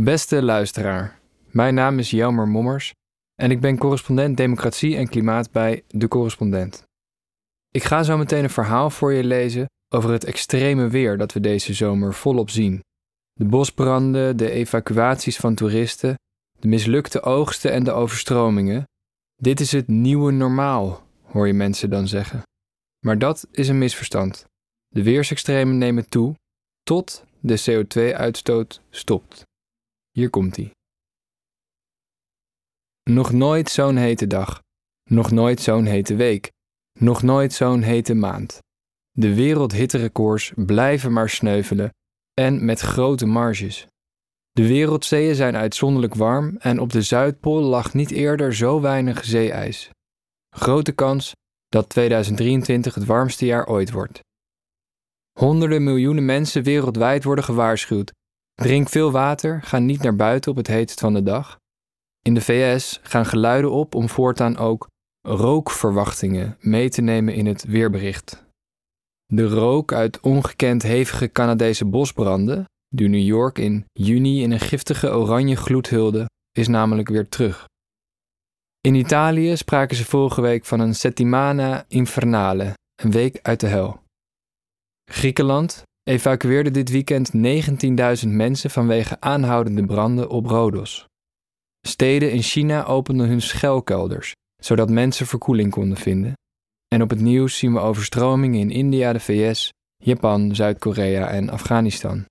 Beste luisteraar, mijn naam is Jelmer Mommers en ik ben correspondent Democratie en Klimaat bij De Correspondent. Ik ga zo meteen een verhaal voor je lezen over het extreme weer dat we deze zomer volop zien. De bosbranden, de evacuaties van toeristen, de mislukte oogsten en de overstromingen. Dit is het nieuwe normaal, hoor je mensen dan zeggen. Maar dat is een misverstand. De weersextremen nemen toe tot de CO2-uitstoot stopt. Hier komt hij. Nog nooit zo'n hete dag. Nog nooit zo'n hete week. Nog nooit zo'n hete maand. De wereldhitterecords blijven maar sneuvelen en met grote marges. De wereldzeeën zijn uitzonderlijk warm en op de Zuidpool lag niet eerder zo weinig zeeijs. Grote kans dat 2023 het warmste jaar ooit wordt. Honderden miljoenen mensen wereldwijd worden gewaarschuwd. Drink veel water, ga niet naar buiten op het heetst van de dag. In de VS gaan geluiden op om voortaan ook rookverwachtingen mee te nemen in het weerbericht. De rook uit ongekend hevige Canadese bosbranden, die New York in juni in een giftige oranje gloed hulde, is namelijk weer terug. In Italië spraken ze vorige week van een settimana infernale, een week uit de hel. Griekenland evacueerde dit weekend 19.000 mensen vanwege aanhoudende branden op Rodos. Steden in China openden hun schuilkelders, zodat mensen verkoeling konden vinden. En op het nieuws zien we overstromingen in India, de VS, Japan, Zuid-Korea en Afghanistan.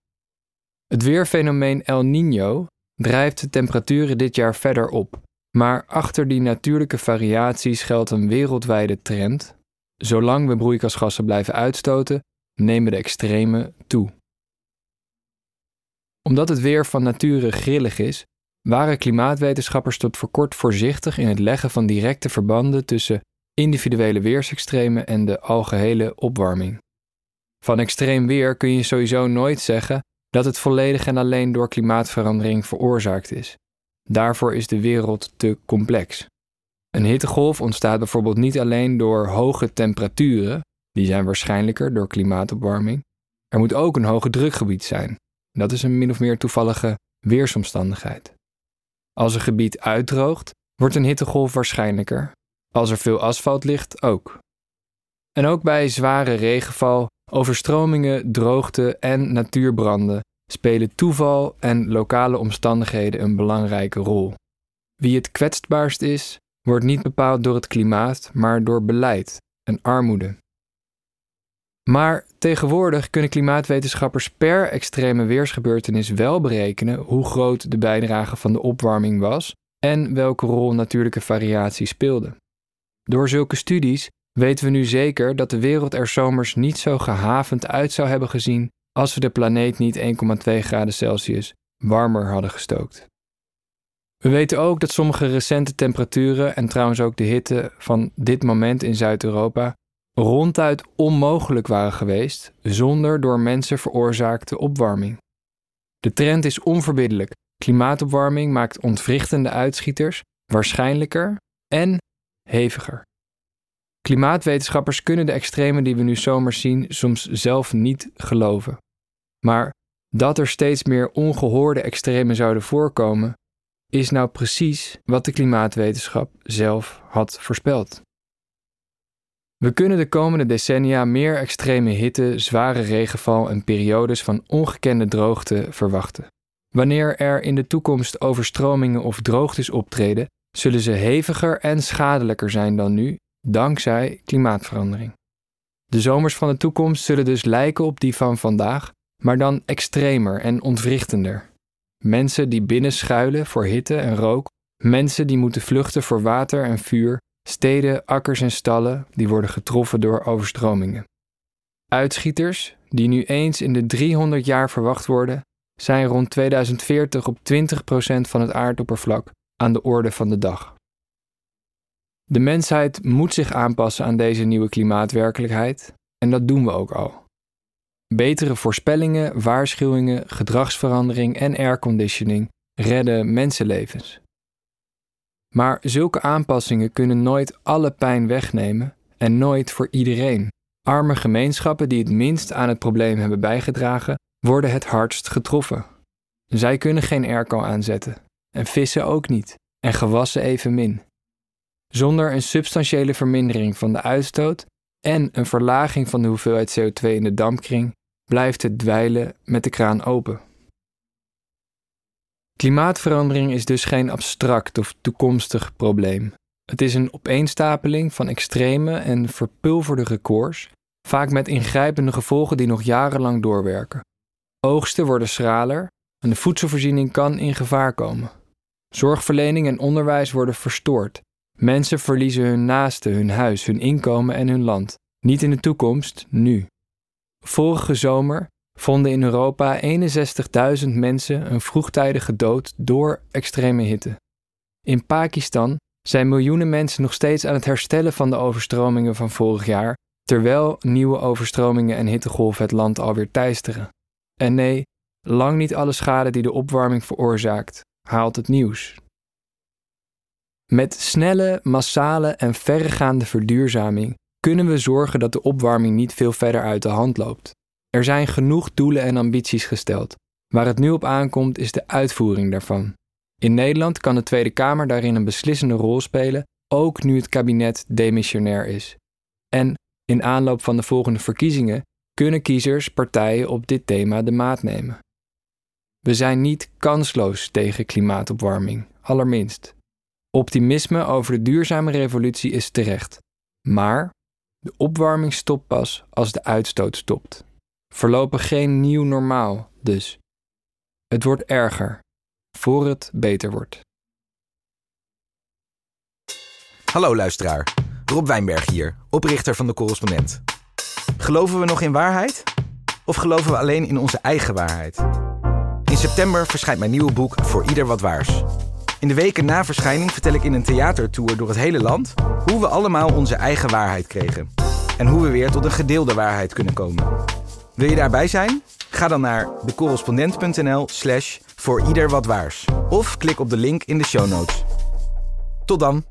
Het weerfenomeen El Niño drijft de temperaturen dit jaar verder op, maar achter die natuurlijke variaties geldt een wereldwijde trend. Zolang we broeikasgassen blijven uitstoten, nemen de extremen toe. Omdat het weer van nature grillig is, waren klimaatwetenschappers tot voor kort voorzichtig in het leggen van directe verbanden tussen individuele weersextremen en de algehele opwarming. Van extreem weer kun je sowieso nooit zeggen dat het volledig en alleen door klimaatverandering veroorzaakt is. Daarvoor is de wereld te complex. Een hittegolf ontstaat bijvoorbeeld niet alleen door hoge temperaturen, die zijn waarschijnlijker door klimaatopwarming. Er moet ook een hoge drukgebied zijn. Dat is een min of meer toevallige weersomstandigheid. Als een gebied uitdroogt, wordt een hittegolf waarschijnlijker. Als er veel asfalt ligt, ook. En ook bij zware regenval, overstromingen, droogte en natuurbranden spelen toeval en lokale omstandigheden een belangrijke rol. Wie het kwetsbaarst is, wordt niet bepaald door het klimaat, maar door beleid en armoede. Maar tegenwoordig kunnen klimaatwetenschappers per extreme weersgebeurtenis wel berekenen hoe groot de bijdrage van de opwarming was en welke rol natuurlijke variatie speelde. Door zulke studies weten we nu zeker dat de wereld er zomers niet zo gehavend uit zou hebben gezien als we de planeet niet 1,2 graden Celsius warmer hadden gestookt. We weten ook dat sommige recente temperaturen en trouwens ook de hitte van dit moment in Zuid-Europa ronduit onmogelijk waren geweest zonder door mensen veroorzaakte opwarming. De trend is onverbiddelijk. Klimaatopwarming maakt ontwrichtende uitschieters waarschijnlijker en heviger. Klimaatwetenschappers kunnen de extremen die we nu zomers zien soms zelf niet geloven. Maar dat er steeds meer ongehoorde extremen zouden voorkomen, is nou precies wat de klimaatwetenschap zelf had voorspeld. We kunnen de komende decennia meer extreme hitte, zware regenval en periodes van ongekende droogte verwachten. Wanneer er in de toekomst overstromingen of droogtes optreden, zullen ze heviger en schadelijker zijn dan nu, dankzij klimaatverandering. De zomers van de toekomst zullen dus lijken op die van vandaag, maar dan extremer en ontwrichtender. Mensen die binnen schuilen voor hitte en rook, mensen die moeten vluchten voor water en vuur, Steden, akkers en stallen die worden getroffen door overstromingen. Uitschieters, die nu eens in de 300 jaar verwacht worden, zijn rond 2040 op 20% van het aardoppervlak aan de orde van de dag. De mensheid moet zich aanpassen aan deze nieuwe klimaatwerkelijkheid en dat doen we ook al. Betere voorspellingen, waarschuwingen, gedragsverandering en airconditioning redden mensenlevens. Maar zulke aanpassingen kunnen nooit alle pijn wegnemen en nooit voor iedereen. Arme gemeenschappen die het minst aan het probleem hebben bijgedragen, worden het hardst getroffen. Zij kunnen geen airco aanzetten. En vissen ook niet. En gewassen evenmin. Zonder een substantiële vermindering van de uitstoot en een verlaging van de hoeveelheid CO2 in de dampkring blijft het dweilen met de kraan open. Klimaatverandering is dus geen abstract of toekomstig probleem. Het is een opeenstapeling van extreme en verpulverde records, vaak met ingrijpende gevolgen die nog jarenlang doorwerken. Oogsten worden schraler en de voedselvoorziening kan in gevaar komen. Zorgverlening en onderwijs worden verstoord. Mensen verliezen hun naasten, hun huis, hun inkomen en hun land. Niet in de toekomst, nu. Vorige zomer vonden in Europa 61.000 mensen een vroegtijdige dood door extreme hitte. In Pakistan zijn miljoenen mensen nog steeds aan het herstellen van de overstromingen van vorig jaar, terwijl nieuwe overstromingen en hittegolven het land alweer teisteren. En nee, lang niet alle schade die de opwarming veroorzaakt, haalt het nieuws. Met snelle, massale en verregaande verduurzaming kunnen we zorgen dat de opwarming niet veel verder uit de hand loopt. Er zijn genoeg doelen en ambities gesteld. Waar het nu op aankomt is de uitvoering daarvan. In Nederland kan de Tweede Kamer daarin een beslissende rol spelen, ook nu het kabinet demissionair is. En in aanloop van de volgende verkiezingen kunnen kiezers partijen op dit thema de maat nemen. We zijn niet kansloos tegen klimaatopwarming, allerminst. Optimisme over de duurzame revolutie is terecht. Maar de opwarming stopt pas als de uitstoot stopt. Voorlopig geen nieuw normaal, dus. Het wordt erger, voor het beter wordt. Hallo luisteraar, Rob Wijnberg hier, oprichter van de Correspondent. Geloven we nog in waarheid? Of geloven we alleen in onze eigen waarheid? In september verschijnt mijn nieuwe boek Voor Ieder Wat Waars. In de weken na verschijning vertel ik in een theatertour door het hele land hoe we allemaal onze eigen waarheid kregen. En hoe we weer tot een gedeelde waarheid kunnen komen. Wil je daarbij zijn? Ga dan naar decorrespondent.nl slash voor ieder wat waars. Of klik op de link in de show notes. Tot dan!